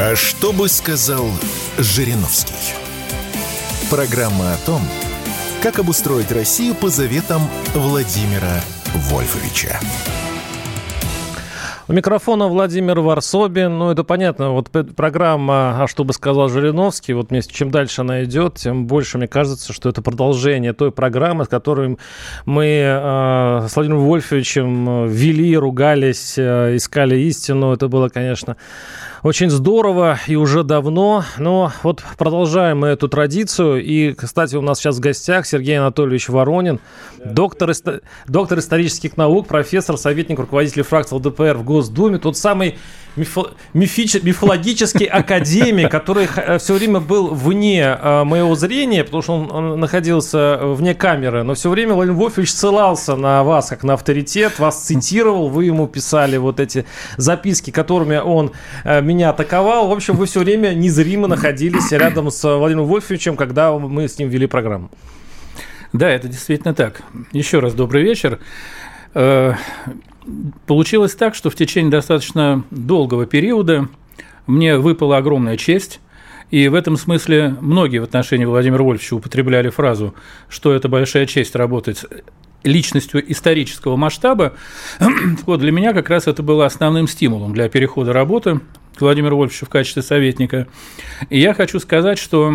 А что бы сказал Жириновский? Программа о том, как обустроить Россию по заветам Владимира Вольфовича. У микрофона Владимир Варсобин. Ну, это понятно. Вот программа «А что бы сказал Жириновский», вот мне, чем дальше она идет, тем больше мне кажется, что это продолжение той программы, с которой мы э, с Владимиром Вольфовичем вели, ругались, э, искали истину. Это было, конечно, очень здорово и уже давно. Но вот продолжаем мы эту традицию. И, кстати, у нас сейчас в гостях Сергей Анатольевич Воронин, доктор, доктор исторических наук, профессор, советник руководителя фракции ЛДПР в Госдуме. Тот самый мифо, мифич, мифологический академик, который э, все время был вне э, моего зрения, потому что он, находился вне камеры, но все время Владимир Вольфович ссылался на вас, как на авторитет, вас цитировал, вы ему писали вот эти записки, которыми он э, меня атаковал. В общем, вы все время незримо находились рядом с Владимиром Вольфовичем, когда мы с ним вели программу. Да, это действительно так. Еще раз добрый вечер. Получилось так, что в течение достаточно долгого периода мне выпала огромная честь и в этом смысле многие в отношении Владимира Вольфовича употребляли фразу, что это большая честь работать личностью исторического масштаба. вот для меня как раз это было основным стимулом для перехода работы к Владимиру Вольфовичу в качестве советника. И я хочу сказать, что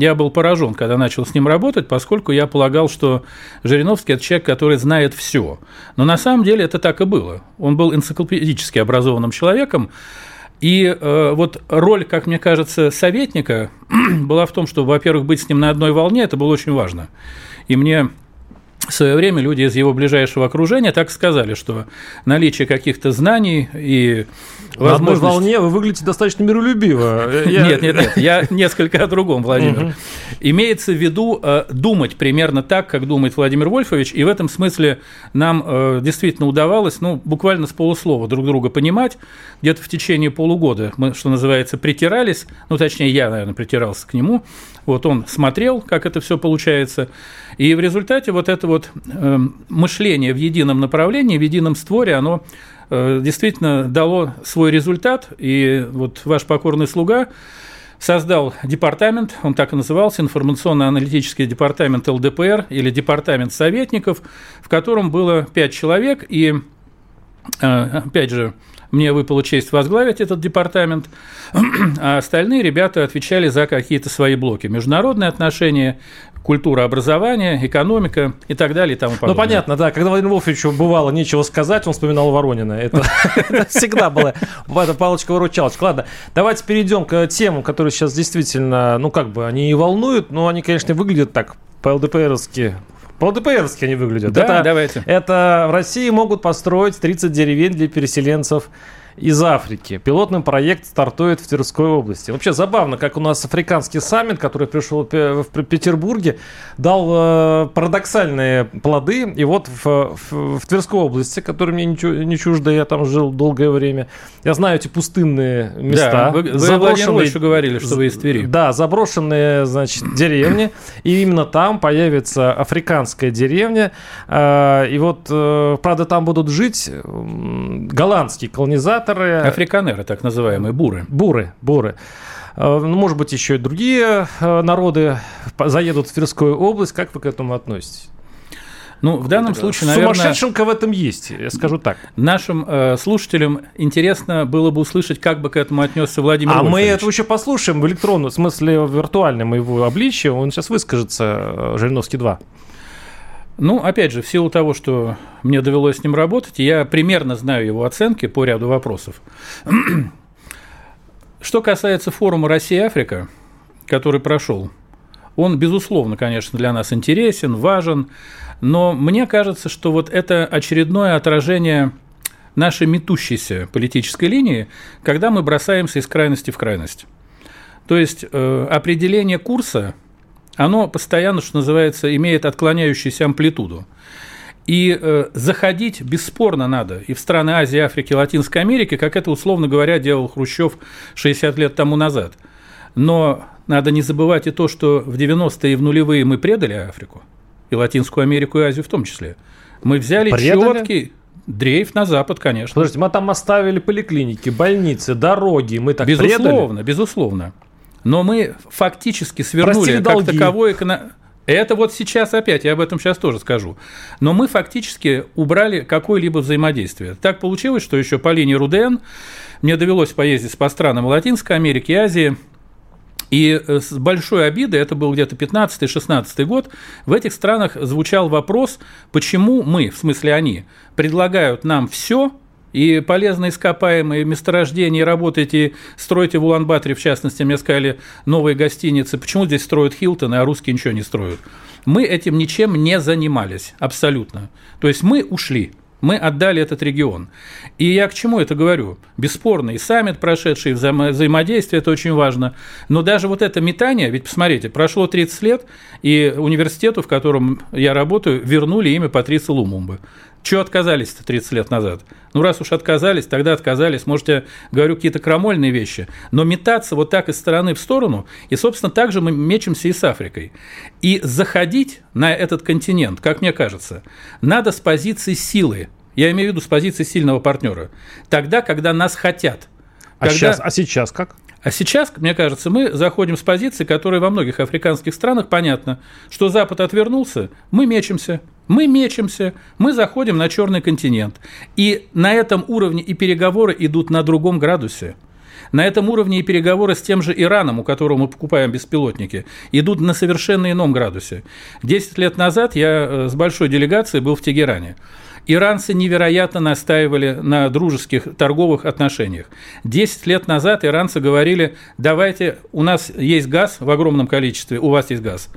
я был поражен, когда начал с ним работать, поскольку я полагал, что Жириновский – это человек, который знает все. Но на самом деле это так и было. Он был энциклопедически образованным человеком, и э, вот роль, как мне кажется, советника была в том, что, во-первых, быть с ним на одной волне, это было очень важно. И мне в свое время люди из его ближайшего окружения так сказали, что наличие каких-то знаний и возможность... На одной волне вы выглядите достаточно миролюбиво. Нет, нет, нет, я несколько о другом, Владимир. Имеется в виду э, думать примерно так, как думает Владимир Вольфович, и в этом смысле нам э, действительно удавалось, ну, буквально с полуслова друг друга понимать. Где-то в течение полугода мы, что называется, притирались, ну, точнее, я, наверное, притирался к нему, вот он смотрел, как это все получается, и в результате вот это вот э, мышление в едином направлении, в едином створе, оно э, действительно дало свой результат, и вот ваш покорный слуга создал департамент, он так и назывался, информационно-аналитический департамент ЛДПР или департамент советников, в котором было пять человек, и опять же, мне выпала честь возглавить этот департамент, а остальные ребята отвечали за какие-то свои блоки. Международные отношения, культура образования, экономика и так далее и тому подобное. Ну, понятно, да. Когда Владимир Вольфовичу бывало нечего сказать, он вспоминал Воронина. Это всегда было палочка-выручалочка. Ладно, давайте перейдем к темам, которые сейчас действительно, ну, как бы, они и волнуют, но они, конечно, выглядят так по-ЛДПРовски по-ЛДПРски они выглядят. Да, это, давайте. Это в России могут построить 30 деревень для переселенцев из Африки. Пилотный проект стартует в Тверской области. Вообще забавно, как у нас африканский саммит, который пришел в Петербурге, дал э, парадоксальные плоды. И вот в, в, в Тверской области, которая мне не, не чужда, я там жил долгое время, я знаю эти пустынные места. Да, вы, вы заброшенные, еще говорили, что вы из Твери. Да, заброшенные, значит, деревни. И именно там появится африканская деревня. Э, и вот, э, правда, там будут жить голландские колонизаторы, колонизаторы. Африканеры, так называемые, буры. Буры, буры. Э, ну, может быть, еще и другие э, народы заедут в Тверскую область. Как вы к этому относитесь? Ну, в данном случае, наверное... Сумасшедшенка в этом есть, я скажу так. Нашим э, слушателям интересно было бы услышать, как бы к этому отнесся Владимир А мы это еще послушаем в электронном, в смысле в виртуальном его обличии. Он сейчас выскажется, э, Жириновский 2. Ну, опять же, в силу того, что мне довелось с ним работать, я примерно знаю его оценки по ряду вопросов. Что касается форума «Россия-Африка», который прошел, он, безусловно, конечно, для нас интересен, важен, но мне кажется, что вот это очередное отражение нашей метущейся политической линии, когда мы бросаемся из крайности в крайность. То есть э, определение курса – оно постоянно, что называется, имеет отклоняющуюся амплитуду. И э, заходить бесспорно надо и в страны Азии, Африки, Латинской Америки, как это, условно говоря, делал Хрущев 60 лет тому назад. Но надо не забывать и то, что в 90-е и в нулевые мы предали Африку, и Латинскую Америку, и Азию в том числе. Мы взяли четкий, Дрейф на запад, конечно. Подождите, мы там оставили поликлиники, больницы, дороги, мы так Безусловно, предали? безусловно. Но мы фактически свернули как таковой эконом... Это вот сейчас опять, я об этом сейчас тоже скажу. Но мы фактически убрали какое-либо взаимодействие. Так получилось, что еще по линии Руден мне довелось поездить по странам Латинской Америки и Азии. И э, с большой обидой, это был где-то 15-16 год, в этих странах звучал вопрос, почему мы, в смысле они, предлагают нам все, и полезные ископаемые месторождения работаете, строите в Улан-Баторе, в частности, мне сказали, новые гостиницы. Почему здесь строят Хилтон, а русские ничего не строят? Мы этим ничем не занимались, абсолютно. То есть мы ушли. Мы отдали этот регион. И я к чему это говорю? Бесспорно, и саммит прошедший, и взаимо- взаимодействие, это очень важно. Но даже вот это метание, ведь посмотрите, прошло 30 лет, и университету, в котором я работаю, вернули имя Патриса Лумумбы. Чего отказались-то 30 лет назад? Ну, раз уж отказались, тогда отказались. Может, я говорю какие-то крамольные вещи. Но метаться вот так из стороны в сторону, и, собственно, так же мы мечемся и с Африкой. И заходить на этот континент, как мне кажется, надо с позиции силы. Я имею в виду с позиции сильного партнера. Тогда, когда нас хотят. А, Когда- сейчас, а сейчас как? а сейчас, мне кажется, мы заходим с позиции, которая во многих африканских странах понятно, что Запад отвернулся, мы мечемся, мы мечемся, мы заходим на черный континент. И на этом уровне и переговоры идут на другом градусе. На этом уровне и переговоры с тем же Ираном, у которого мы покупаем беспилотники, идут на совершенно ином градусе. Десять лет назад я э, с большой делегацией был в Тегеране. Иранцы невероятно настаивали на дружеских торговых отношениях. Десять лет назад иранцы говорили, давайте, у нас есть газ в огромном количестве, у вас есть газ.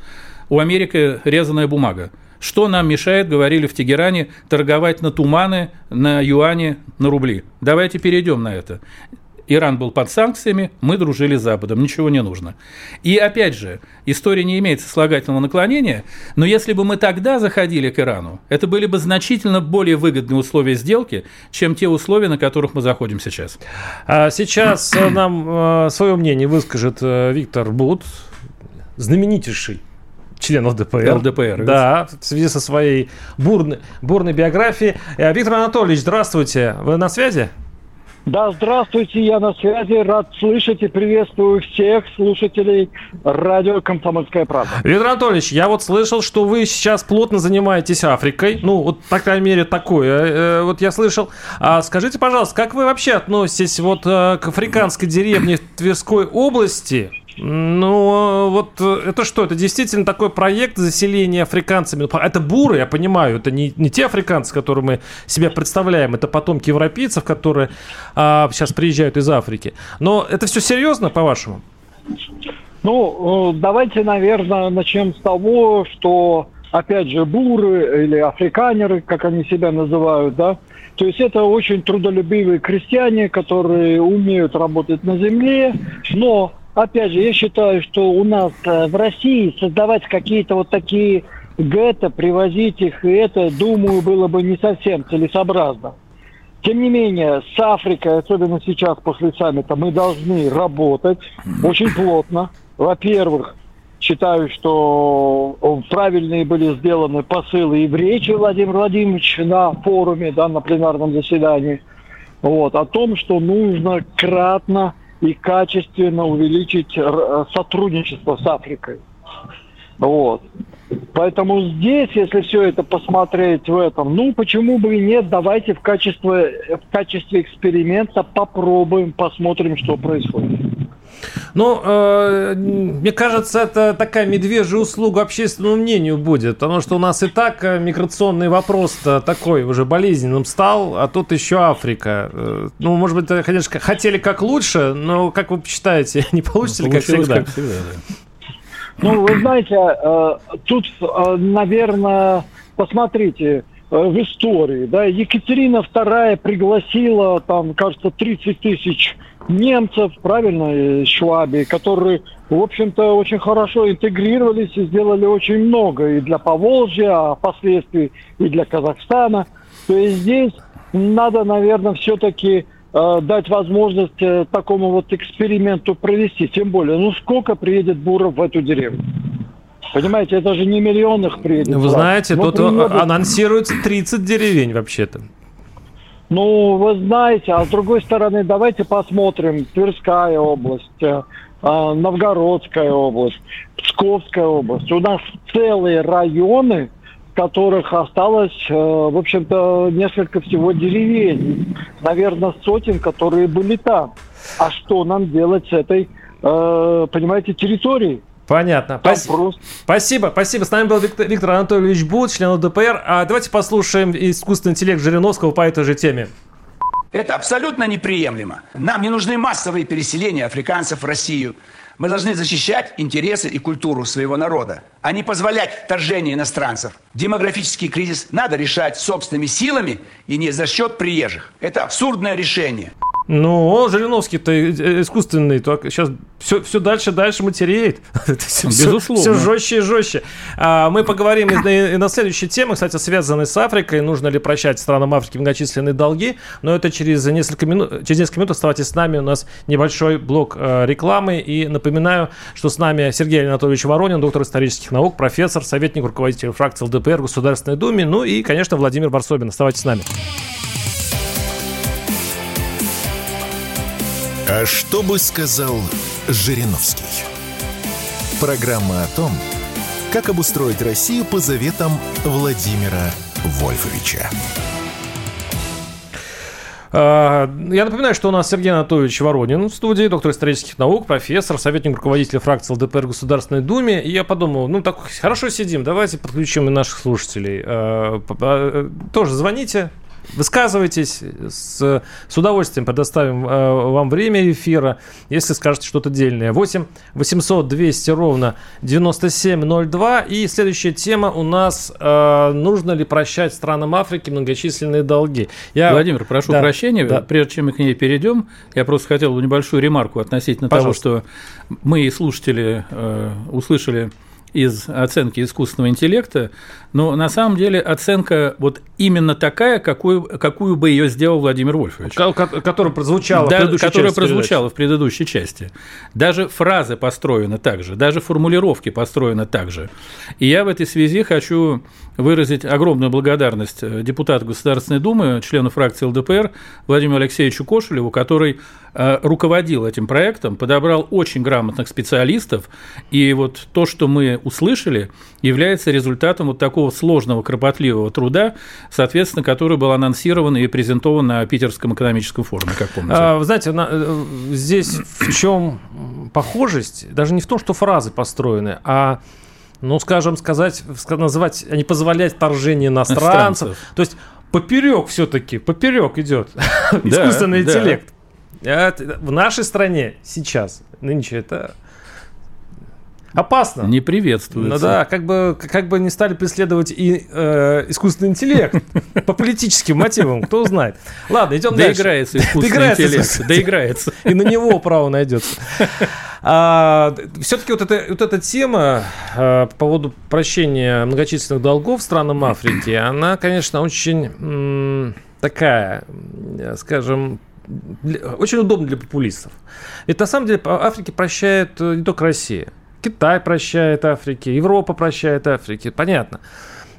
У Америки резаная бумага. Что нам мешает, говорили в Тегеране, торговать на туманы, на юани, на рубли? Давайте перейдем на это. Иран был под санкциями, мы дружили с Западом, ничего не нужно. И опять же, история не имеет сослагательного наклонения, но если бы мы тогда заходили к Ирану, это были бы значительно более выгодные условия сделки, чем те условия, на которых мы заходим сейчас. А сейчас э, нам свое мнение выскажет э, Виктор Бут, знаменитейший член ЛДПР. ЛДПР. Да, в связи со своей бурной, бурной биографией. Э, Виктор Анатольевич, здравствуйте. Вы на связи? Да, здравствуйте, я на связи, рад слышать и приветствую всех слушателей радио «Комсомольская правда». Виктор Анатольевич, я вот слышал, что вы сейчас плотно занимаетесь Африкой. Ну, вот, по крайней мере, такое. э, вот я слышал. А скажите, пожалуйста, как вы вообще относитесь вот э, к африканской деревне в Тверской области? Ну, вот э, это что? Это действительно такой проект заселения африканцами? Это буры, я понимаю. Это не, не те африканцы, которые мы себя представляем. Это потомки европейцев, которые а, сейчас приезжают из Африки. Но это все серьезно, по-вашему? Ну, э, давайте, наверное, начнем с того, что, опять же, буры или африканеры, как они себя называют, да, то есть это очень трудолюбивые крестьяне, которые умеют работать на земле, но, опять же, я считаю, что у нас э, в России создавать какие-то вот такие гетто, привозить их, и это, думаю, было бы не совсем целесообразно. Тем не менее, с Африкой, особенно сейчас после саммита, мы должны работать очень плотно. Во-первых, считаю, что правильные были сделаны посылы и в речи Владимира Владимировича на форуме, да, на пленарном заседании, вот, о том, что нужно кратно и качественно увеличить р- сотрудничество с Африкой. Вот. Поэтому здесь, если все это посмотреть в этом, ну почему бы и нет, давайте в качестве, в качестве эксперимента попробуем, посмотрим, что происходит. Ну, э, мне кажется, это такая медвежья услуга общественному мнению будет, потому что у нас и так э, миграционный вопрос такой уже болезненным стал, а тут еще Африка. Э, Ну, может быть, конечно, хотели как лучше, но как вы считаете, не получится ли как всегда? как всегда, да. Ну, вы знаете, э, тут, э, наверное, посмотрите, в истории, да, Екатерина II пригласила, там, кажется, 30 тысяч немцев, правильно, из Швабии, которые, в общем-то, очень хорошо интегрировались и сделали очень много и для Поволжья, а впоследствии и для Казахстана. То есть здесь надо, наверное, все-таки э, дать возможность э, такому вот эксперименту провести. Тем более, ну сколько приедет буров в эту деревню? Понимаете, это же не Ну, э, миллионных приедет. Вы знаете, Но тут анонсируется 30 деревень вообще-то. Ну, вы знаете, а с другой стороны, давайте посмотрим. Тверская область, э, а, Новгородская область, Псковская область. У нас целые районы, в которых осталось, э, в общем-то, несколько всего деревень. Наверное, сотен, которые были там. А что нам делать с этой, э, понимаете, территорией? Понятно. Спасибо. спасибо. Спасибо. С нами был Виктор, Виктор Анатольевич Бут, член ЛДПР. А давайте послушаем искусственный интеллект Жириновского по этой же теме. Это абсолютно неприемлемо. Нам не нужны массовые переселения африканцев в Россию. Мы должны защищать интересы и культуру своего народа, а не позволять вторжения иностранцев. Демографический кризис надо решать собственными силами и не за счет приезжих. Это абсурдное решение. Ну, он Жириновский-то искусственный, только сейчас все, все дальше дальше матереет. Безусловно. Все, все жестче и жестче. А, мы поговорим и, и, и на следующей теме, кстати, связанной с Африкой. Нужно ли прощать странам Африки многочисленные долги? Но это через несколько минут. Через несколько минут оставайтесь с нами. У нас небольшой блок э, рекламы. И напоминаю, что с нами Сергей Анатольевич Воронин, доктор исторических наук, профессор, советник руководитель фракции ЛДПР в Государственной Думе. Ну и, конечно, Владимир Варсобин. Оставайтесь с нами. А что бы сказал Жириновский? Программа о том, как обустроить Россию по заветам Владимира Вольфовича. А, я напоминаю, что у нас Сергей Анатольевич Воронин в студии, доктор исторических наук, профессор, советник руководителя фракции ЛДПР в Государственной Думе. И я подумал, ну так хорошо сидим, давайте подключим и наших слушателей. А, а, тоже звоните, Высказывайтесь, с, с удовольствием предоставим э, вам время эфира, если скажете что-то дельное. 8 800 200 ровно 9702. И следующая тема у нас э, нужно ли прощать странам Африки многочисленные долги. Я... Владимир, прошу да, прощения, да. прежде чем мы к ней перейдем, я просто хотел небольшую ремарку относительно Пожалуйста. того, что мы и слушатели э, услышали из оценки искусственного интеллекта, но на самом деле оценка вот именно такая, какую, какую бы ее сделал Владимир Вольфович. Которая прозвучала да, в предыдущей Которая части прозвучала в предыдущей части. Даже фразы построены так же, даже формулировки построены так же. И я в этой связи хочу выразить огромную благодарность э, депутату Государственной Думы, члену фракции ЛДПР Владимиру Алексеевичу Кошелеву, который э, руководил этим проектом, подобрал очень грамотных специалистов, и вот то, что мы услышали, является результатом вот такого сложного, кропотливого труда, соответственно, который был анонсирован и презентован на Питерском экономическом форуме, как помните. А, знаете, на, э, здесь в чем похожесть? Даже не в том, что фразы построены, а ну, скажем, сказать, называть, а не позволять вторжение иностранцев. иностранцев. То есть поперек все-таки, поперек идет искусственный интеллект. В нашей стране сейчас, нынче, это опасно. Не приветствуется. Ну да, как бы, как бы не стали преследовать и э, искусственный интеллект по политическим мотивам, кто знает. Ладно, идем дальше. Доиграется искусственный интеллект. Доиграется. И на него право найдется. А, все-таки вот, это, вот эта тема а, по поводу прощения многочисленных долгов странам Африки, она, конечно, очень м, такая, скажем, очень удобна для популистов. Ведь на самом деле Африке прощает э, не только Россия. Китай прощает Африке, Европа прощает Африке, понятно.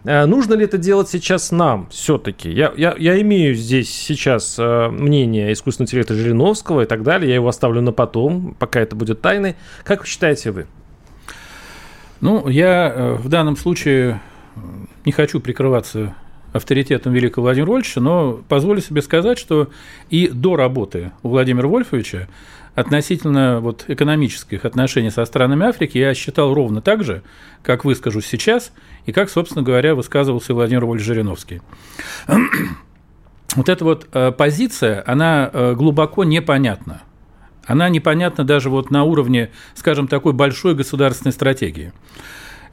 А нужно ли это делать сейчас нам все-таки? Я, я, я имею здесь сейчас э, мнение искусственного интеллекта Жириновского и так далее. Я его оставлю на потом, пока это будет тайной. Как вы считаете вы? Ну, я э, в данном случае не хочу прикрываться авторитетом великого Владимира Вольфовича, но позволю себе сказать, что и до работы у Владимира Вольфовича относительно вот экономических отношений со странами Африки я считал ровно так же, как выскажу сейчас, и как, собственно говоря, высказывался Владимир Вольф Жириновский. Вот эта вот э, позиция, она э, глубоко непонятна. Она непонятна даже вот на уровне, скажем, такой большой государственной стратегии.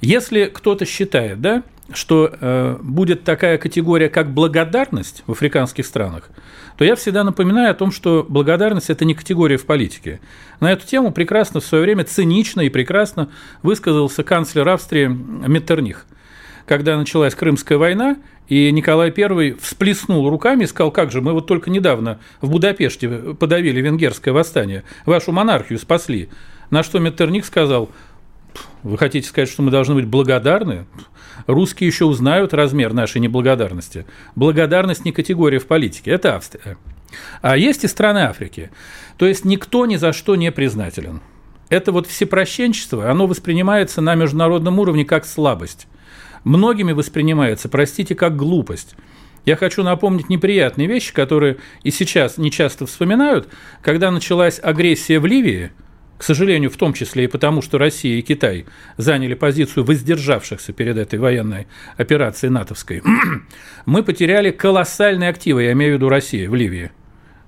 Если кто-то считает, да, что э, будет такая категория, как благодарность в африканских странах, то я всегда напоминаю о том, что благодарность – это не категория в политике. На эту тему прекрасно в свое время, цинично и прекрасно высказался канцлер Австрии Меттерних. Когда началась Крымская война, и Николай I всплеснул руками и сказал, как же, мы вот только недавно в Будапеште подавили венгерское восстание, вашу монархию спасли. На что Меттерних сказал – Вы хотите сказать, что мы должны быть благодарны? Русские еще узнают размер нашей неблагодарности. Благодарность не категория в политике, это Австрия. А есть и страны Африки. То есть никто ни за что не признателен. Это вот всепрощенчество, оно воспринимается на международном уровне как слабость. Многими воспринимается, простите, как глупость. Я хочу напомнить неприятные вещи, которые и сейчас не часто вспоминают. Когда началась агрессия в Ливии, к сожалению, в том числе и потому, что Россия и Китай заняли позицию воздержавшихся перед этой военной операцией натовской, мы потеряли колоссальные активы, я имею в виду Россию, в Ливии.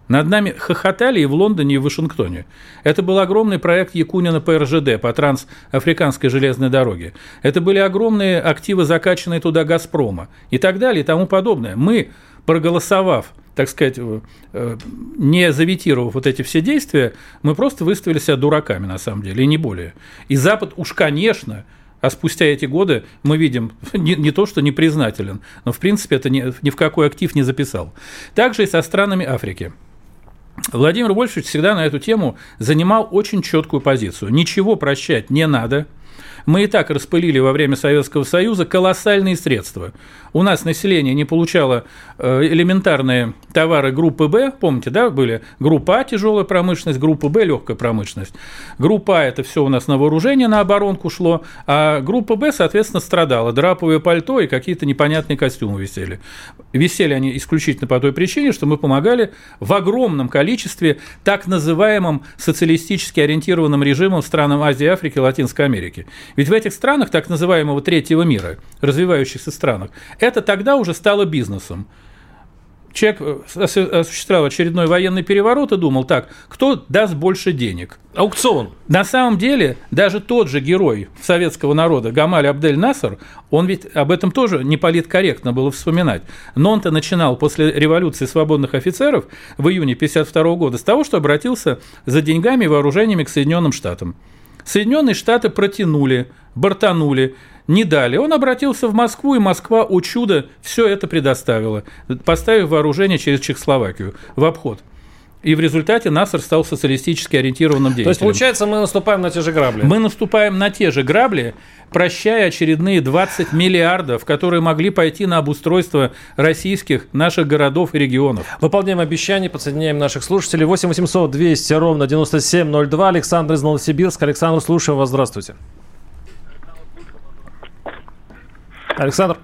Над нами хохотали и в Лондоне, и в Вашингтоне. Это был огромный проект Якунина по РЖД, по трансафриканской железной дороге. Это были огромные активы, закачанные туда «Газпрома» и так далее и тому подобное. Мы, проголосовав, так сказать, э, не заветировав вот эти все действия, мы просто выставили себя дураками, на самом деле, и не более. И Запад уж, конечно, а спустя эти годы мы видим не, не то, что непризнателен, но в принципе это ни, ни в какой актив не записал. Также и со странами Африки. Владимир Вольфович всегда на эту тему занимал очень четкую позицию. Ничего прощать не надо – мы и так распылили во время Советского Союза колоссальные средства. У нас население не получало э, элементарные товары группы Б, помните, да, были группа А – тяжелая промышленность, группа Б – легкая промышленность. Группа А – это все у нас на вооружение, на оборонку шло, а группа Б, соответственно, страдала. Драповое пальто и какие-то непонятные костюмы висели. Висели они исключительно по той причине, что мы помогали в огромном количестве так называемым социалистически ориентированным режимам странам Азии, Африки, Латинской Америки. Ведь в этих странах, так называемого третьего мира, развивающихся странах, это тогда уже стало бизнесом. Человек э, осуществлял очередной военный переворот и думал, так, кто даст больше денег? Аукцион. На самом деле, даже тот же герой советского народа Гамаль Абдель Наср, он ведь об этом тоже не политкорректно было вспоминать. Но он-то начинал после революции свободных офицеров в июне 1952 года с того, что обратился за деньгами и вооружениями к Соединенным Штатам. Соединенные Штаты протянули, бортанули, не дали. Он обратился в Москву, и Москва, о чудо, все это предоставила, поставив вооружение через Чехословакию в обход. И в результате Насар стал социалистически ориентированным деятелем. То есть, получается, мы наступаем на те же грабли? Мы наступаем на те же грабли, прощая очередные 20 миллиардов, которые могли пойти на обустройство российских наших городов и регионов. Выполняем обещание, подсоединяем наших слушателей. 8 800 200 ровно 9702. Александр из Новосибирска. Александр, слушаем вас. Здравствуйте. Александр.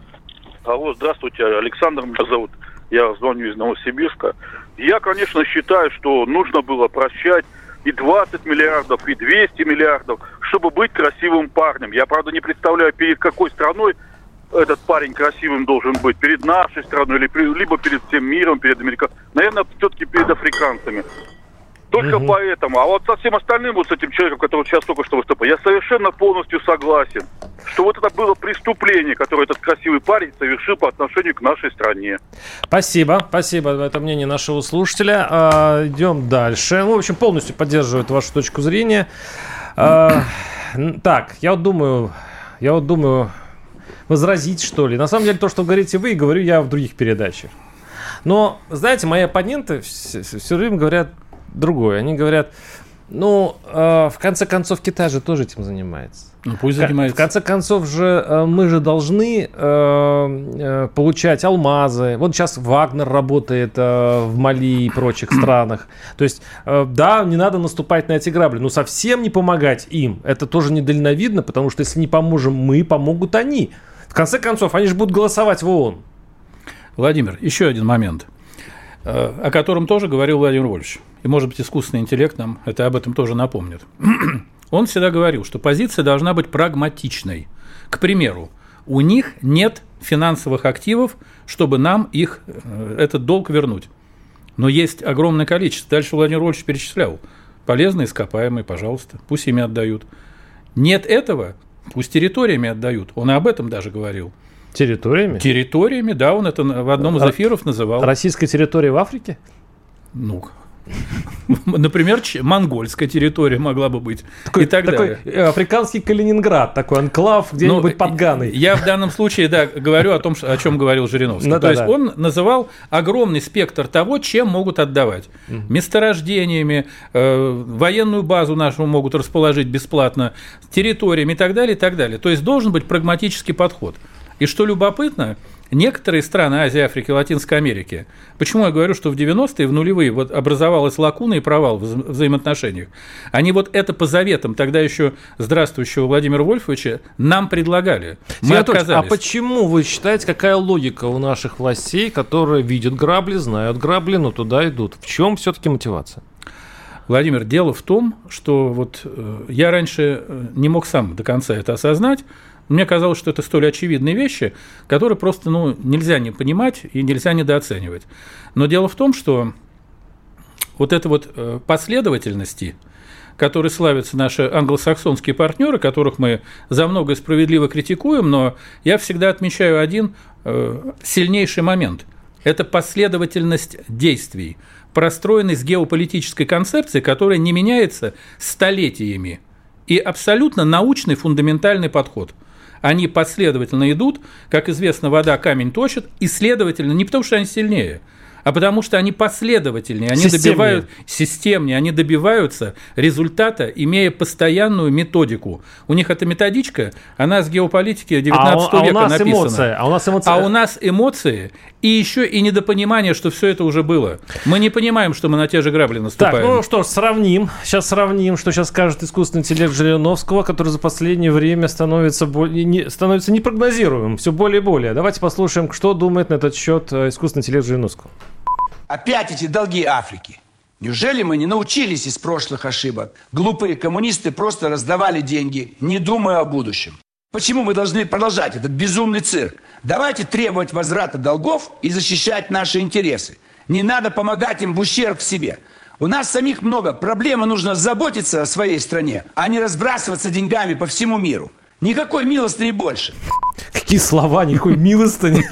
Алло, здравствуйте. Александр меня зовут. Я звоню из Новосибирска. Я, конечно, считаю, что нужно было прощать и 20 миллиардов, и 200 миллиардов, чтобы быть красивым парнем. Я, правда, не представляю, перед какой страной этот парень красивым должен быть. Перед нашей страной, или, либо перед всем миром, перед Америкой. Наверное, все-таки перед африканцами. Только угу. поэтому. А вот со всем остальным, вот с этим человеком, который сейчас только что выступал, я совершенно полностью согласен, что вот это было преступление, которое этот красивый парень совершил по отношению к нашей стране. Спасибо, спасибо. Это мнение нашего слушателя. А, идем дальше. Ну, в общем, полностью поддерживает вашу точку зрения. А, так, я вот думаю, я вот думаю, возразить, что ли. На самом деле, то, что говорите вы, говорю я в других передачах. Но, знаете, мои оппоненты все, все время говорят другое. Они говорят, ну, э, в конце концов, Китай же тоже этим занимается. Ну, пусть занимается. В конце концов же э, мы же должны э, э, получать алмазы. Вот сейчас Вагнер работает э, в Мали и прочих странах. То есть, э, да, не надо наступать на эти грабли, но совсем не помогать им. Это тоже недальновидно, потому что если не поможем мы, помогут они. В конце концов, они же будут голосовать в ООН. Владимир, еще один момент – о котором тоже говорил Владимир Вольфович. И, может быть, искусственный интеллект нам это об этом тоже напомнит. Он всегда говорил, что позиция должна быть прагматичной. К примеру, у них нет финансовых активов, чтобы нам их, э, этот долг вернуть. Но есть огромное количество. Дальше Владимир Вольфович перечислял. Полезные ископаемые, пожалуйста, пусть ими отдают. Нет этого, пусть территориями отдают. Он и об этом даже говорил. Территориями? Территориями, да, он это в одном из эфиров называл. Российская территория в Африке? Ну, Например, монгольская территория могла бы быть. Такой, и так такой далее. африканский Калининград, такой анклав где-нибудь ну, под Ганой. Я в данном случае, да, говорю о том, о чем говорил Жириновский. Ну, То да, есть да. он называл огромный спектр того, чем могут отдавать. Угу. Месторождениями, э, военную базу нашу могут расположить бесплатно, территориями и так далее, и так далее. То есть должен быть прагматический подход. И что любопытно, некоторые страны Азии, Африки, Латинской Америки, почему я говорю, что в 90-е, в нулевые вот образовалась лакуна и провал в взаимоотношениях, они вот это по заветам тогда еще здравствующего Владимира Вольфовича нам предлагали. Мы отказались. А почему вы считаете, какая логика у наших властей, которые видят грабли, знают грабли, но туда идут? В чем все-таки мотивация? Владимир, дело в том, что вот э, я раньше э, не мог сам до конца это осознать, мне казалось, что это столь очевидные вещи, которые просто ну, нельзя не понимать и нельзя недооценивать. Но дело в том, что вот эта вот э, последовательности, которой славятся наши англосаксонские партнеры, которых мы за многое справедливо критикуем, но я всегда отмечаю один э, сильнейший момент. Это последовательность действий, простроенной с геополитической концепцией, которая не меняется столетиями, и абсолютно научный фундаментальный подход – они последовательно идут, как известно, вода камень точит, и следовательно, не потому что они сильнее – а потому что они последовательнее, они системнее. добивают системнее, они добиваются результата, имея постоянную методику. У них эта методичка, она с геополитики 19 а, века а у нас написана. Эмоция, а у нас эмоции. А у нас эмоции и еще и недопонимание, что все это уже было. Мы не понимаем, что мы на те же грабли наступаем. Так, ну что ж, сравним. Сейчас сравним, что сейчас скажет искусственный интеллект Жириновского, который за последнее время становится, более, не, становится непрогнозируемым, все более и более. Давайте послушаем, что думает на этот счет э, искусственный интеллект Жириновского. Опять эти долги Африки. Неужели мы не научились из прошлых ошибок? Глупые коммунисты просто раздавали деньги, не думая о будущем. Почему мы должны продолжать этот безумный цирк? Давайте требовать возврата долгов и защищать наши интересы. Не надо помогать им в ущерб себе. У нас самих много. Проблемы нужно заботиться о своей стране, а не разбрасываться деньгами по всему миру. Никакой милостыни больше. Какие слова, никакой милостыни.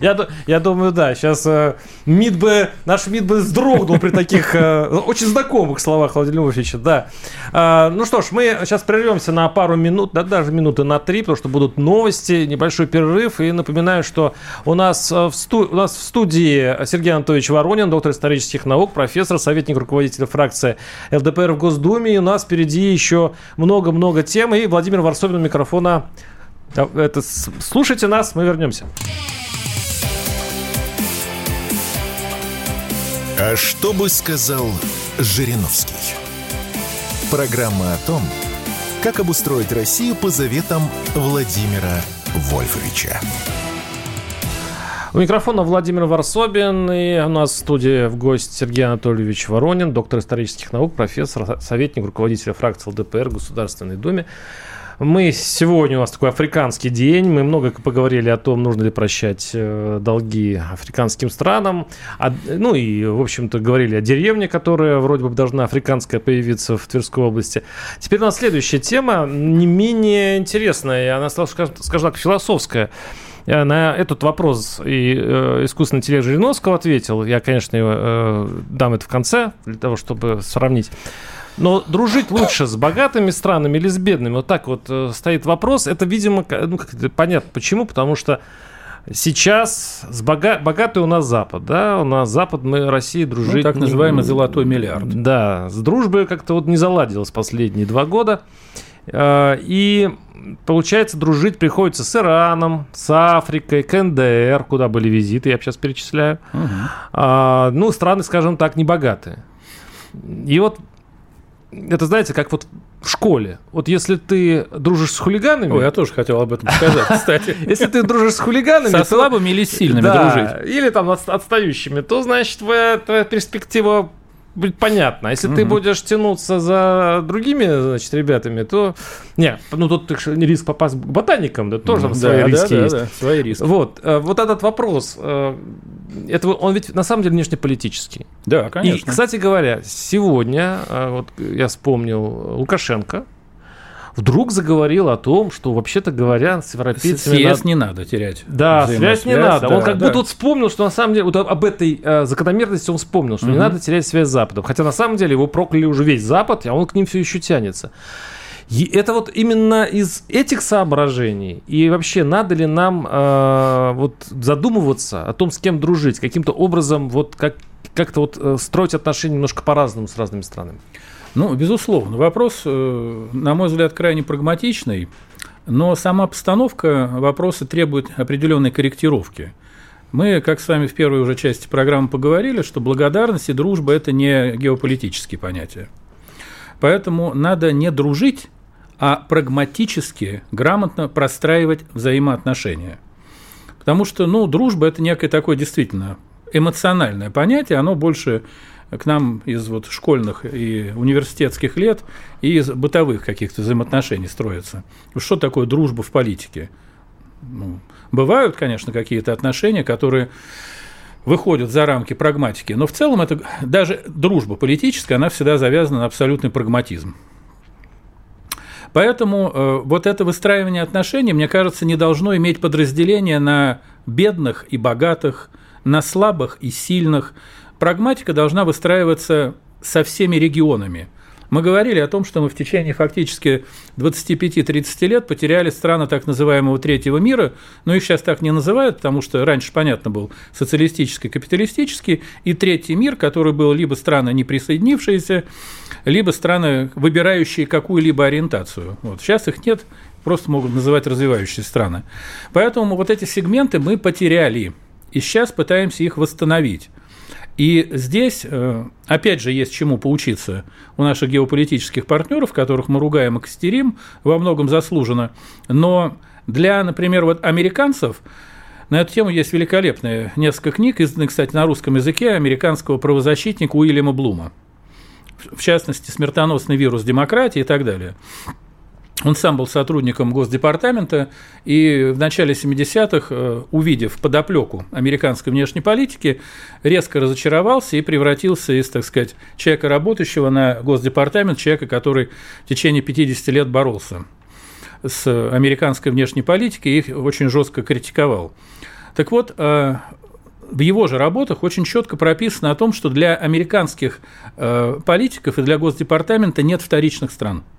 Я, я думаю, да, сейчас э, МИД бы, наш МИД бы вздрогнул при таких э, очень знакомых словах Владимира Львовича, да. Э, ну что ж, мы сейчас прервемся на пару минут, да, даже минуты на три, потому что будут новости, небольшой перерыв. И напоминаю, что у нас в, сту, у нас в студии Сергей Анатольевич Воронин, доктор исторических наук, профессор, советник руководителя фракции ЛДПР в Госдуме. И у нас впереди еще много-много тем. И Владимир Варсобин у микрофона это, слушайте нас, мы вернемся. А что бы сказал Жириновский? Программа о том, как обустроить Россию по заветам Владимира Вольфовича. У микрофона Владимир Варсобин, и у нас в студии в гость Сергей Анатольевич Воронин, доктор исторических наук, профессор, советник руководителя фракции ЛДПР в Государственной Думе. Мы сегодня у нас такой африканский день. Мы много поговорили о том, нужно ли прощать э, долги африканским странам. А, ну и, в общем-то, говорили о деревне, которая вроде бы должна африканская появиться в Тверской области. Теперь у нас следующая тема, не менее интересная, она, скажем так, философская на этот вопрос и э, искусственный интеллект Жириновского ответил. Я, конечно, э, дам это в конце, для того, чтобы сравнить. Но дружить лучше с богатыми странами или с бедными? Вот так вот э, стоит вопрос. Это, видимо, ну, как это понятно почему, потому что сейчас с бога... богатый у нас Запад, да, у нас Запад, мы России дружить... Ну, так называемый золотой миллиард. Да, с дружбой как-то вот не заладилось последние два года. Э, и получается, дружить приходится с Ираном, с Африкой, КНДР, куда были визиты, я сейчас перечисляю. Угу. А, ну, страны, скажем так, небогатые. И вот это, знаете, как вот в школе. Вот если ты дружишь с хулиганами... Ой, я тоже хотел об этом сказать, кстати. Если ты дружишь с хулиганами... Со слабыми или сильными дружить. Или там отстающими, то, значит, твоя перспектива будет понятно. А если угу. ты будешь тянуться за другими, значит, ребятами, то... Не, ну тут риск попасть к ботаникам, да, тоже там да, свои да, риски да, есть. Да, свои риски. Вот, э, вот этот вопрос, э, это, он ведь на самом деле внешнеполитический. Да, конечно. И, кстати говоря, сегодня, э, вот я вспомнил Лукашенко, вдруг заговорил о том, что вообще-то говоря, с европейцами... Связь надо... не надо терять. Да, связь не надо. Да, он как да. будто вот вспомнил, что на самом деле, вот об этой э, закономерности он вспомнил, что угу. не надо терять связь с Западом. Хотя на самом деле его прокляли уже весь Запад, а он к ним все еще тянется. И это вот именно из этих соображений и вообще надо ли нам э, вот задумываться о том, с кем дружить, каким-то образом вот как как-то вот э, строить отношения немножко по-разному с разными странами? Ну, безусловно. Вопрос, э, на мой взгляд, крайне прагматичный, но сама постановка вопроса требует определенной корректировки. Мы, как с вами в первой уже части программы поговорили, что благодарность и дружба – это не геополитические понятия. Поэтому надо не дружить, а прагматически, грамотно простраивать взаимоотношения. Потому что, ну, дружба – это некое такое действительно эмоциональное понятие, оно больше к нам из вот школьных и университетских лет и из бытовых каких-то взаимоотношений строится. Что такое дружба в политике? Ну, бывают, конечно, какие-то отношения, которые выходят за рамки прагматики, но в целом это даже дружба политическая, она всегда завязана на абсолютный прагматизм. Поэтому э, вот это выстраивание отношений, мне кажется, не должно иметь подразделения на бедных и богатых, на слабых и сильных. Прагматика должна выстраиваться со всеми регионами. Мы говорили о том, что мы в течение фактически 25-30 лет потеряли страны так называемого третьего мира, но их сейчас так не называют, потому что раньше, понятно, был социалистический, капиталистический, и третий мир, который был либо страны не присоединившиеся, либо страны, выбирающие какую-либо ориентацию. Вот. Сейчас их нет, просто могут называть развивающиеся страны. Поэтому вот эти сегменты мы потеряли, и сейчас пытаемся их восстановить. И здесь, э, опять же, есть чему поучиться у наших геополитических партнеров, которых мы ругаем и костерим, во многом заслуженно. Но для, например, вот американцев на эту тему есть великолепные несколько книг, изданных, кстати, на русском языке, американского правозащитника Уильяма Блума. В частности, «Смертоносный вирус демократии» и так далее. Он сам был сотрудником Госдепартамента и в начале 70-х, э, увидев подоплеку американской внешней политики, резко разочаровался и превратился из, так сказать, человека работающего на Госдепартамент, человека, который в течение 50 лет боролся с американской внешней политикой и их очень жестко критиковал. Так вот, э, в его же работах очень четко прописано о том, что для американских э, политиков и для Госдепартамента нет вторичных стран –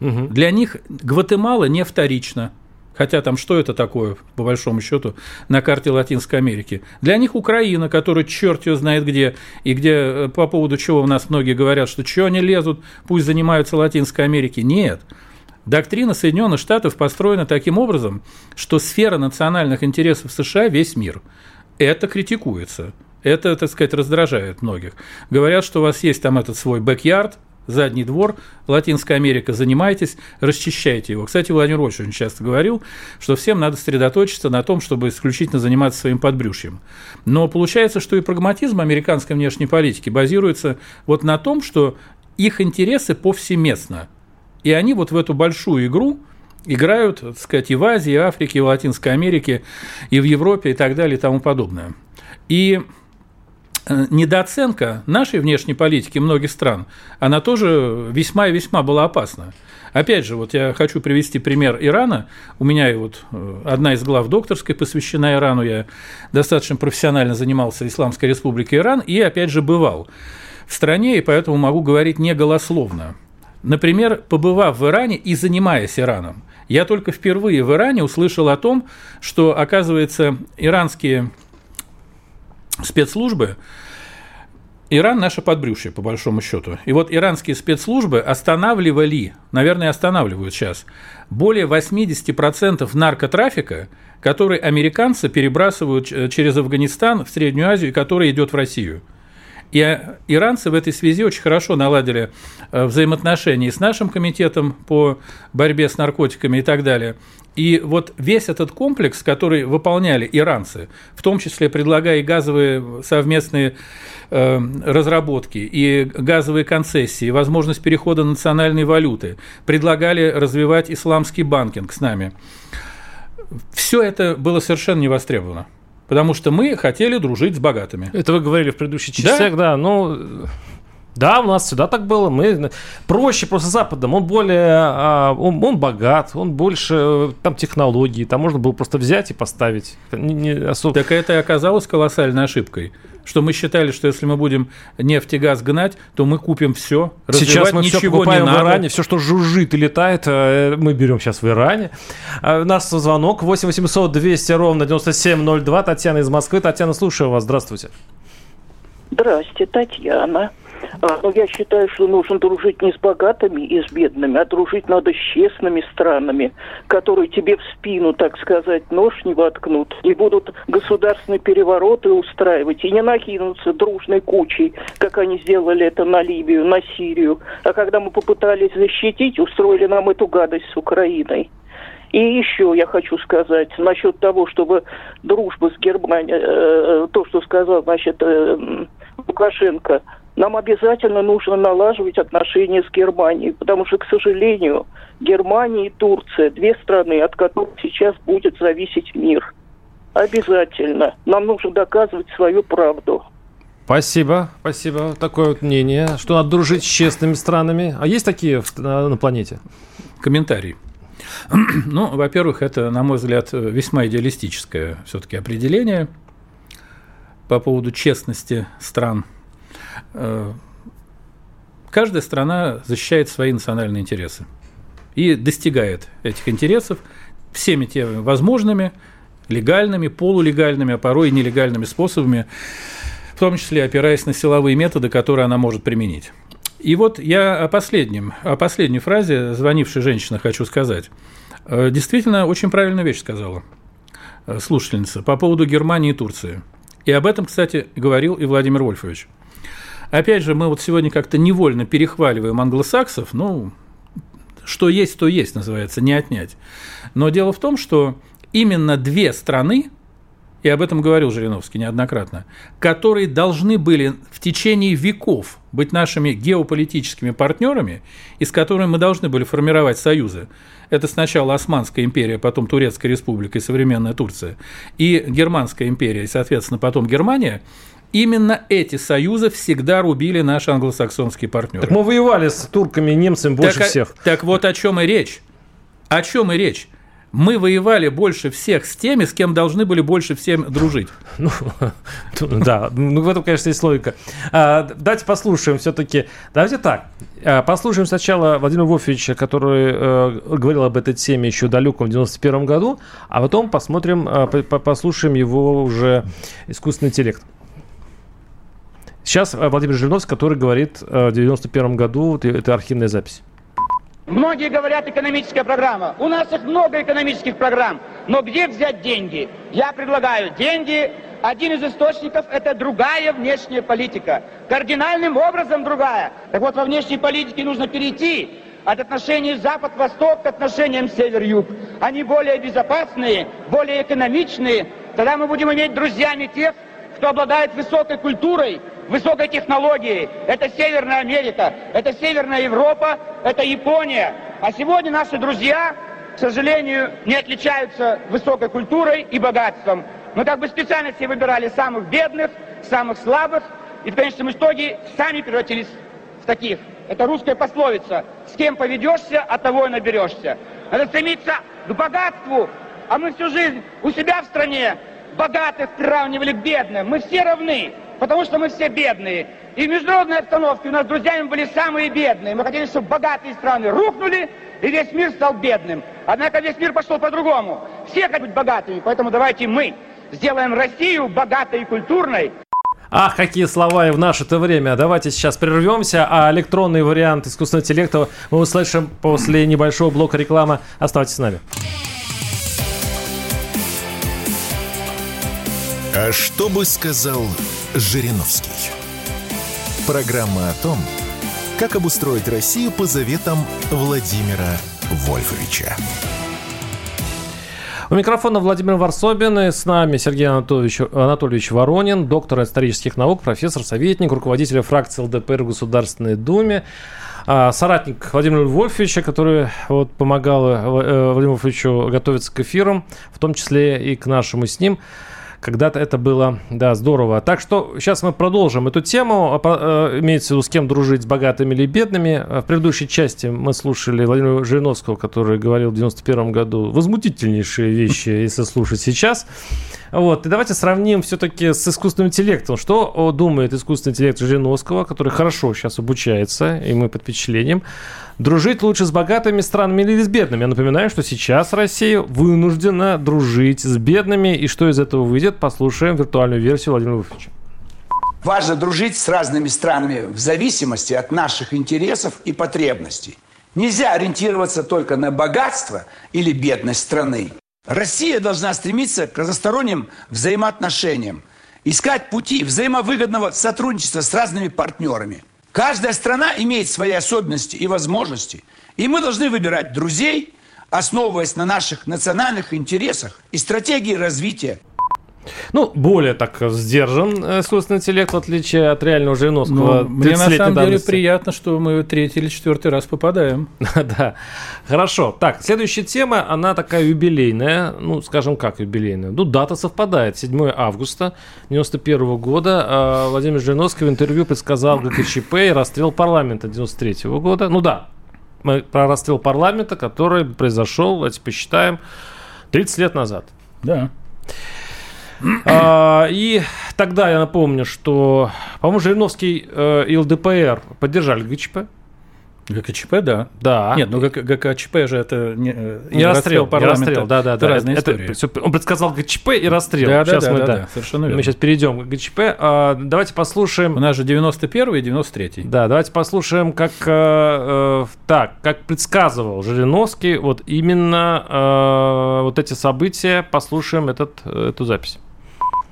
Угу. Для них Гватемала не вторично. Хотя там что это такое, по большому счету, на карте Латинской Америки? Для них Украина, которая черт ее знает где, и где э, по поводу чего у нас многие говорят, что что они лезут, пусть занимаются Латинской Америкой. Нет. Доктрина Соединенных Штатов построена таким образом, что сфера национальных интересов США – весь мир. Это критикуется. Это, так сказать, раздражает многих. Говорят, что у вас есть там этот свой бэк-ярд, задний двор, Латинская Америка, занимайтесь, расчищайте его. Кстати, Владимир Вольфович очень часто говорил, что всем надо сосредоточиться на том, чтобы исключительно заниматься своим подбрюшьем. Но получается, что и прагматизм американской внешней политики базируется вот на том, что их интересы повсеместно. И они вот в эту большую игру играют, так сказать, и в Азии, и в Африке, и в Латинской Америке, и в Европе, и так далее, и тому подобное. И недооценка нашей внешней политики многих стран, она тоже весьма и весьма была опасна. Опять же, вот я хочу привести пример Ирана. У меня и вот э, одна из глав докторской посвящена Ирану. Я достаточно профессионально занимался Исламской Республикой Иран и, опять же, бывал в стране, и поэтому могу говорить не голословно. Например, побывав в Иране и занимаясь Ираном, я только впервые в Иране услышал о том, что, оказывается, иранские спецслужбы Иран наше подбрюшье, по большому счету. И вот иранские спецслужбы останавливали, наверное, останавливают сейчас, более 80% наркотрафика, который американцы перебрасывают через Афганистан в Среднюю Азию, и который идет в Россию – и а, иранцы в этой связи очень хорошо наладили э, взаимоотношения с нашим комитетом по борьбе с наркотиками и так далее. И вот весь этот комплекс, который выполняли иранцы, в том числе предлагая газовые совместные э, разработки, и газовые концессии, возможность перехода национальной валюты, предлагали развивать исламский банкинг с нами. Все это было совершенно не востребовано. Потому что мы хотели дружить с богатыми. Это вы говорили в предыдущих частях, да, да но Да, у нас всегда так было. Мы проще просто Западом. Он более, а, он, он богат, он больше э, там технологий. Там можно было просто взять и поставить. Не, не особо... Так это и оказалось колоссальной ошибкой. Что мы считали, что если мы будем нефть и газ гнать, то мы купим все. Сейчас мы ничего все покупаем не надо. в Иране. Все, что жужжит и летает, э, мы берем сейчас в Иране. А у нас звонок 8 800 200 ровно 9702. Татьяна из Москвы. Татьяна, слушаю вас. Здравствуйте. Здрасте, Татьяна. А, ну, я считаю, что нужно дружить не с богатыми и с бедными, а дружить надо с честными странами, которые тебе в спину, так сказать, нож не воткнут, и будут государственные перевороты устраивать, и не накинутся дружной кучей, как они сделали это на Ливию, на Сирию. А когда мы попытались защитить, устроили нам эту гадость с Украиной. И еще я хочу сказать насчет того, чтобы дружба с Германией, э, э то, что сказал, значит, э, Лукашенко, нам обязательно нужно налаживать отношения с Германией, потому что, к сожалению, Германия и Турция – две страны, от которых сейчас будет зависеть мир. Обязательно. Нам нужно доказывать свою правду. Спасибо, спасибо. Такое вот мнение, что надо дружить с честными странами. А есть такие на планете? Комментарий. Ну, во-первых, это, на мой взгляд, весьма идеалистическое все-таки определение по поводу честности стран – Э, каждая страна защищает свои национальные интересы и достигает этих интересов всеми теми возможными, легальными, полулегальными, а порой и нелегальными способами, в том числе опираясь на силовые методы, которые она может применить. И вот я о последнем, о последней фразе звонившей женщины хочу сказать. Э, действительно, очень правильную вещь сказала э, слушательница по поводу Германии и Турции. И об этом, кстати, говорил и Владимир Вольфович. Опять же, мы вот сегодня как-то невольно перехваливаем англосаксов, ну, что есть, то есть, называется, не отнять. Но дело в том, что именно две страны, и об этом говорил Жириновский неоднократно, которые должны были в течение веков быть нашими геополитическими партнерами, и с которыми мы должны были формировать союзы. Это сначала Османская империя, потом Турецкая республика и современная Турция, и Германская империя, и, соответственно, потом Германия – именно эти союзы всегда рубили наши англосаксонские партнеры. Так мы воевали с турками и немцами больше так, всех. Так вот о чем и речь. О чем и речь. Мы воевали больше всех с теми, с кем должны были больше всем дружить. Ну, да, ну в этом, конечно, есть логика. А, давайте послушаем все-таки. Давайте так. А, послушаем сначала Владимира Вольфовича, который э, говорил об этой теме еще далеком в 91 году, а потом посмотрим, э, послушаем его уже искусственный интеллект. Сейчас э, Владимир Жириновский, который говорит э, в 91 году, это архивная запись. Многие говорят экономическая программа. У нас их много экономических программ. Но где взять деньги? Я предлагаю деньги. Один из источников – это другая внешняя политика. Кардинальным образом другая. Так вот, во внешней политике нужно перейти от отношений Запад-Восток к отношениям Север-Юг. Они более безопасные, более экономичные. Тогда мы будем иметь друзьями тех, кто обладает высокой культурой, высокой технологией. Это Северная Америка, это Северная Европа, это Япония. А сегодня наши друзья, к сожалению, не отличаются высокой культурой и богатством. Мы как бы специально себе выбирали самых бедных, самых слабых, и в конечном итоге сами превратились в таких. Это русская пословица. С кем поведешься, от того и наберешься. Надо стремиться к богатству, а мы всю жизнь у себя в стране богатых приравнивали к бедным. Мы все равны потому что мы все бедные. И в международной обстановке у нас друзьями были самые бедные. Мы хотели, чтобы богатые страны рухнули, и весь мир стал бедным. Однако весь мир пошел по-другому. Все хотят быть богатыми, поэтому давайте мы сделаем Россию богатой и культурной. Ах, какие слова и в наше-то время. Давайте сейчас прервемся, а электронный вариант искусственного интеллекта мы услышим после небольшого блока рекламы. Оставайтесь с нами. А что бы сказал Жириновский? Программа о том, как обустроить Россию по заветам Владимира Вольфовича. У микрофона Владимир Варсобин и с нами Сергей Анатольевич, Анатольевич Воронин, доктор исторических наук, профессор, советник, руководитель фракции ЛДПР в Государственной Думе, а, соратник Владимира Вольфовича, который вот, помогал э, Владимиру Вольфовичу готовиться к эфирам, в том числе и к нашему с ним. Когда-то это было, да, здорово. Так что сейчас мы продолжим эту тему. Э, имеется в виду, с кем дружить, с богатыми или бедными. В предыдущей части мы слушали Владимира Жириновского, который говорил в 91 году возмутительнейшие вещи, если слушать сейчас. Вот. И давайте сравним все-таки с искусственным интеллектом. Что думает искусственный интеллект Жириновского, который хорошо сейчас обучается, и мы под впечатлением. Дружить лучше с богатыми странами или с бедными? Я напоминаю, что сейчас Россия вынуждена дружить с бедными. И что из этого выйдет, послушаем виртуальную версию Владимира Вольфовича. Важно дружить с разными странами в зависимости от наших интересов и потребностей. Нельзя ориентироваться только на богатство или бедность страны. Россия должна стремиться к разносторонним взаимоотношениям, искать пути взаимовыгодного сотрудничества с разными партнерами – Каждая страна имеет свои особенности и возможности. И мы должны выбирать друзей, основываясь на наших национальных интересах и стратегии развития. Ну, более так сдержан э, искусственный интеллект, в отличие от реального Жириновского. Ну, мне на самом деле приятно, что мы третий или четвертый раз попадаем. да, хорошо. Так, следующая тема, она такая юбилейная, ну, скажем как юбилейная. Ну, дата совпадает, 7 августа 91 года. А Владимир Жириновский в интервью предсказал ГКЧП и расстрел парламента 93 года. Ну да, мы про расстрел парламента, который произошел, давайте посчитаем, 30 лет назад. Да. А, и тогда я напомню, что, по-моему, Жириновский э, и ЛДПР поддержали ГЧП. ГКЧП, да. Да. Нет, ну ГКЧП же это не, э, не, расстрел, не расстрел, да, да, это да. разные это, истории. он предсказал ГЧП и расстрел. Да, сейчас да, мы, да, да, да, совершенно верно. Мы сейчас перейдем к ГЧП. А, давайте послушаем. У нас же 91 и 93 Да, давайте послушаем, как э, э, так, как предсказывал Жириновский вот именно э, вот эти события. Послушаем этот, эту запись.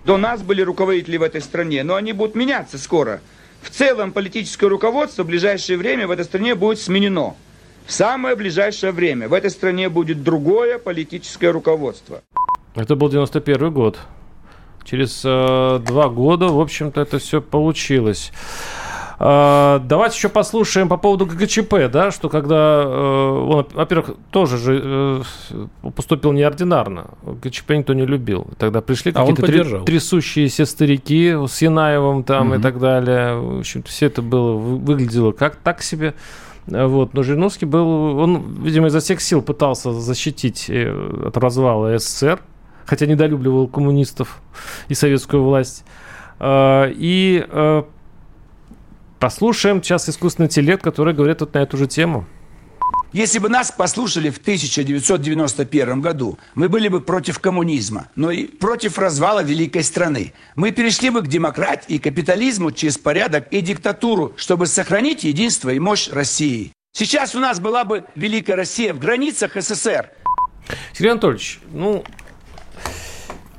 До нас были руководители в этой стране, но они будут меняться скоро. В целом политическое руководство в ближайшее время в этой стране будет сменено. В самое ближайшее время в этой стране будет другое политическое руководство. Это был 91 год. Через э, два года, в общем-то, это все получилось. А, давайте еще послушаем по поводу ГКЧП, да, что когда э, он, во-первых, тоже же э, поступил неординарно. ГКЧП никто не любил. Тогда пришли а какие-то трясущиеся старики с Янаевым там угу. и так далее. В общем, все это было, выглядело как так себе. Вот. Но Жириновский был, он, видимо, изо всех сил пытался защитить э, от развала СССР, хотя недолюбливал коммунистов и советскую власть. А, и Послушаем сейчас искусственный интеллект, который говорит вот на эту же тему. Если бы нас послушали в 1991 году, мы были бы против коммунизма, но и против развала великой страны. Мы перешли бы к демократии и капитализму через порядок и диктатуру, чтобы сохранить единство и мощь России. Сейчас у нас была бы великая Россия в границах СССР. Сергей Анатольевич, ну,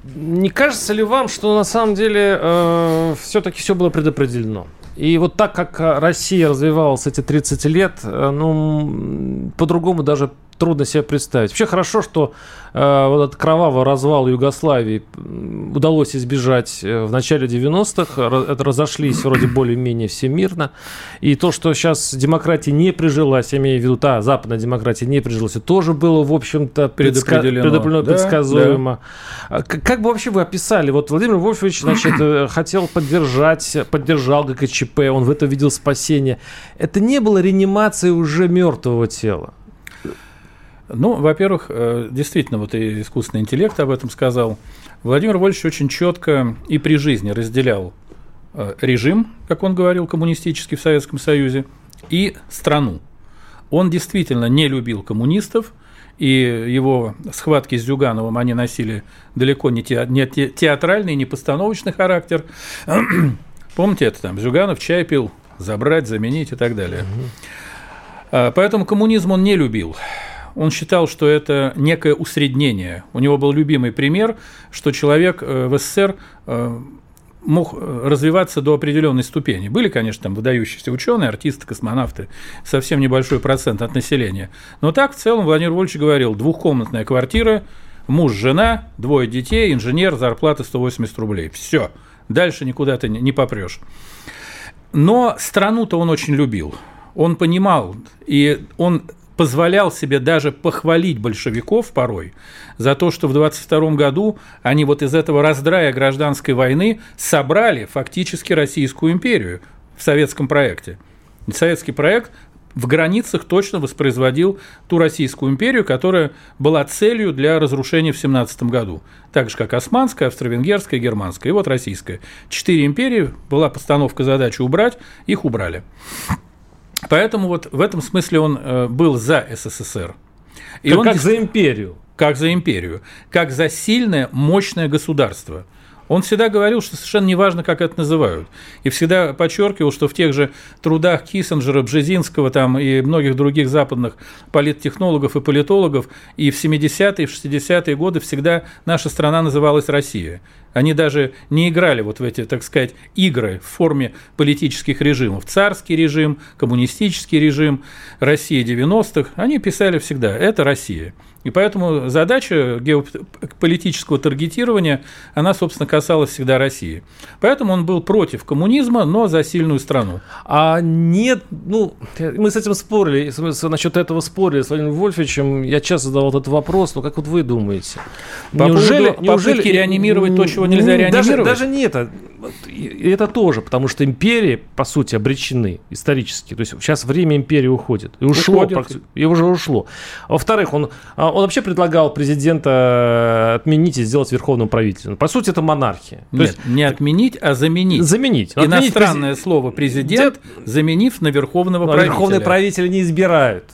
не кажется ли вам, что на самом деле э, все-таки все было предопределено? И вот так как Россия развивалась эти 30 лет, э, ну, по-другому даже трудно себе представить. Вообще хорошо, что э, вот этот кровавый развал Югославии удалось избежать э, в начале 90-х. Это разошлись вроде более-менее всемирно. И то, что сейчас демократия не прижилась, я имею в виду, та западная демократия не прижилась, тоже было, в общем-то, предопределено, предопределено да, предсказуемо. Да. А как бы вообще вы описали? Вот Владимир Вольфович, значит, э, хотел поддержать, поддержал ГКЧП, он в это видел спасение. Это не было реанимацией уже мертвого тела. Ну, во-первых, э, действительно, вот и искусственный интеллект об этом сказал. Владимир Вольфович очень четко и при жизни разделял э, режим, как он говорил, коммунистический в Советском Союзе, и страну. Он действительно не любил коммунистов, и его схватки с Зюгановым, они носили далеко не, те, не театральный, не постановочный характер. Помните это там? Зюганов чай пил, забрать, заменить и так далее. Угу. Поэтому коммунизм он не любил он считал, что это некое усреднение. У него был любимый пример, что человек э, в СССР э, мог э, развиваться до определенной ступени. Были, конечно, там выдающиеся ученые, артисты, космонавты, совсем небольшой процент от населения. Но так в целом Владимир Вольфович говорил, двухкомнатная квартира, муж, жена, двое детей, инженер, зарплата 180 рублей. Все, дальше никуда ты не попрешь. Но страну-то он очень любил. Он понимал, и он позволял себе даже похвалить большевиков порой за то, что в 22 году они вот из этого раздрая гражданской войны собрали фактически Российскую империю в советском проекте. Советский проект в границах точно воспроизводил ту Российскую империю, которая была целью для разрушения в 17 году. Так же, как Османская, Австро-Венгерская, Германская. И вот Российская. Четыре империи, была постановка задачи убрать, их убрали. Поэтому вот в этом смысле он э, был за СССР. И как, он как за империю. Как за империю. Как за сильное, мощное государство – он всегда говорил, что совершенно неважно, как это называют. И всегда подчеркивал, что в тех же трудах Киссинджера, Бжезинского там, и многих других западных политтехнологов и политологов и в 70-е, и в 60-е годы всегда наша страна называлась Россия. Они даже не играли вот в эти, так сказать, игры в форме политических режимов. Царский режим, коммунистический режим, Россия 90-х. Они писали всегда «это Россия». И поэтому задача геополитического таргетирования, она, собственно, касалась всегда России. Поэтому он был против коммунизма, но за сильную страну. А нет, ну, мы с этим спорили, насчет этого спорили с Владимиром Вольфовичем. Я часто задавал этот вопрос, но как вот вы думаете? По неужели, поводу неужели реанимировать то, чего нельзя реанимировать? Даже, даже не это. И это тоже, потому что империи, по сути, обречены исторически. То есть сейчас время империи уходит. И ушло, уходит. и уже ушло. Во-вторых, он а, он вообще предлагал президента отменить и сделать верховным правителем. По сути, это монархия. То Нет, есть, не отменить, а заменить. Заменить. Иностранное през... слово президент, заменив на верховного Но правителя. Верховные правители не избирают.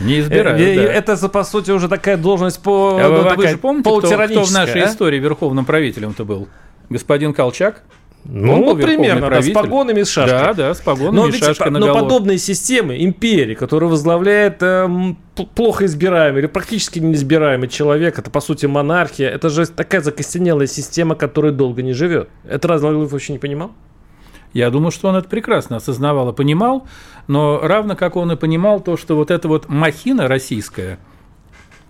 Не избирают, э, да. Это, по сути, уже такая должность по... А вы, вы же помните, кто, кто в нашей а? истории верховным правителем-то был? Господин Колчак? Ну, вот примерно, да, с погонами и с шашкой. Да, да, с погонами но и ведь, шашкой Но подобные системы, империи, которые возглавляет э, плохо избираемый или практически неизбираемый человек, это, по сути, монархия, это же такая закостенелая система, которая долго не живет. Это Владимир вообще не понимал? Я думаю, что он это прекрасно осознавал и понимал, но равно как он и понимал то, что вот эта вот махина российская,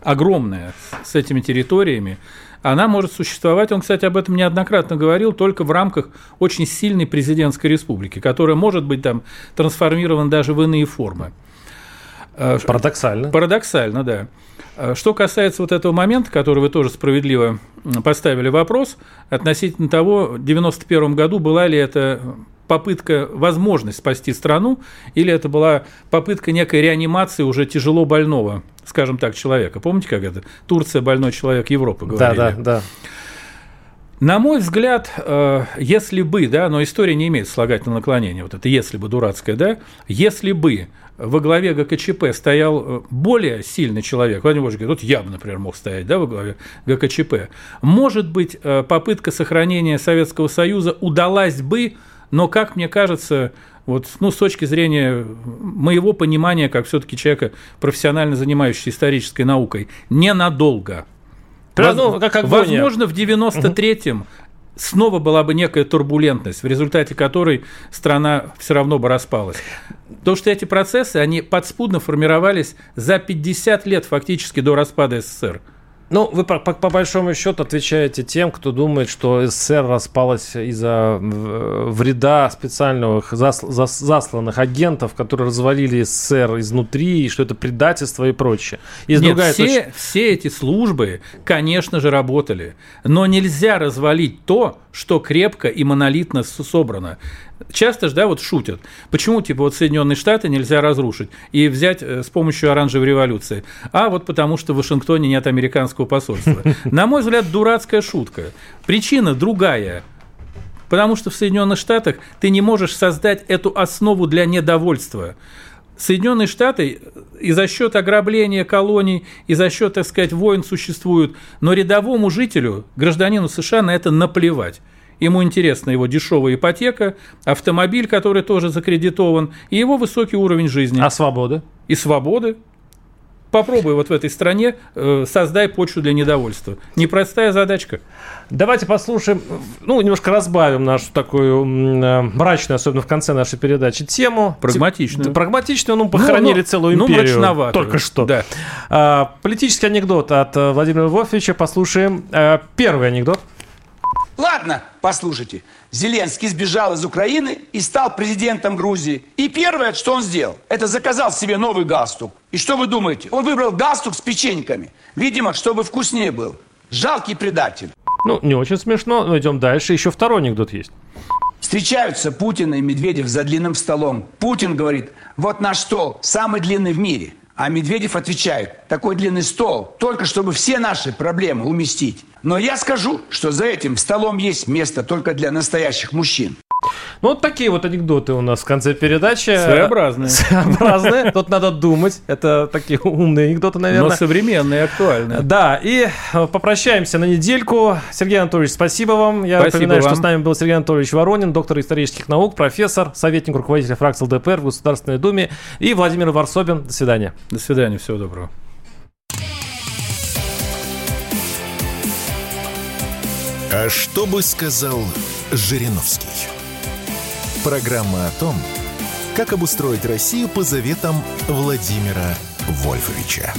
огромная, с этими территориями, она может существовать, он, кстати, об этом неоднократно говорил, только в рамках очень сильной президентской республики, которая может быть там трансформирована даже в иные формы. Э, Парадоксально. Парадоксально, да. Э, что касается вот этого момента, который вы тоже справедливо поставили вопрос, относительно того, в 1991 году была ли это попытка, возможность спасти страну, или это была попытка некой реанимации уже тяжело больного, скажем так, человека. Помните, как это? Турция больной человек Европы говорили. Да, да, да. На мой взгляд, э, если бы, да, но история не имеет слагательного наклонения, вот это если бы дурацкое, да, если бы во главе ГКЧП стоял э, более сильный человек, Владимир Владимирович говорит, вот я бы, например, мог стоять да, во главе ГКЧП, может быть, э, попытка сохранения Советского Союза удалась бы, но, как мне кажется, вот, ну, с точки зрения моего понимания, как все-таки человека, профессионально занимающегося исторической наукой, ненадолго. Воз, ну, как агония. возможно, в 93-м угу. снова была бы некая турбулентность, в результате которой страна все равно бы распалась. То, что эти процессы, они подспудно формировались за 50 лет фактически до распада СССР. Ну, вы по, по, по большому счету отвечаете тем, кто думает, что СССР распалась из-за вреда специальных зас, зас, засланных агентов, которые развалили СССР изнутри, и что это предательство и прочее. Есть Нет, другая все, точка... все эти службы, конечно же, работали, но нельзя развалить то, что крепко и монолитно собрано. Часто же, да, вот шутят. Почему, типа, вот Соединенные Штаты нельзя разрушить и взять э, с помощью оранжевой революции? А вот потому, что в Вашингтоне нет американского посольства. На мой взгляд, дурацкая шутка. Причина другая. Потому что в Соединенных Штатах ты не можешь создать эту основу для недовольства. Соединенные Штаты и за счет ограбления колоний, и за счет, так сказать, войн существуют, но рядовому жителю, гражданину США на это наплевать. Ему интересна его дешевая ипотека, автомобиль, который тоже закредитован, и его высокий уровень жизни. А свободы? И свободы. Попробуй вот в этой стране э, создай почву для недовольства. Непростая задачка. Давайте послушаем, ну, немножко разбавим нашу такую э, мрачную, особенно в конце нашей передачи, тему. Прагматичную. Прагматичную, ну, похоронили ну, целую ну, империю. Ну, мрачновато. Только что. Да. А, политический анекдот от э, Владимира Львовича. Послушаем. А, первый анекдот. Ладно, послушайте. Зеленский сбежал из Украины и стал президентом Грузии. И первое, что он сделал, это заказал себе новый галстук. И что вы думаете? Он выбрал галстук с печеньками. Видимо, чтобы вкуснее был. Жалкий предатель. Ну, не очень смешно, но идем дальше. Еще второй анекдот есть. Встречаются Путин и Медведев за длинным столом. Путин говорит, вот наш стол самый длинный в мире. А Медведев отвечает, такой длинный стол, только чтобы все наши проблемы уместить. Но я скажу, что за этим столом есть место только для настоящих мужчин. Ну, вот такие вот анекдоты у нас в конце передачи. Своеобразные. Своеобразные. Тут надо думать. Это такие умные анекдоты, наверное. Но современные, актуальные. Да, и э, попрощаемся на недельку. Сергей Анатольевич, спасибо вам. Я Спасибо напоминаю, что вам. с нами был Сергей Анатольевич Воронин, доктор исторических наук, профессор, советник руководителя фракции ЛДПР в Государственной Думе и Владимир Варсобин. До свидания. До свидания, всего доброго. А что бы сказал Жириновский? Программа о том, как обустроить Россию по заветам Владимира Вольфовича.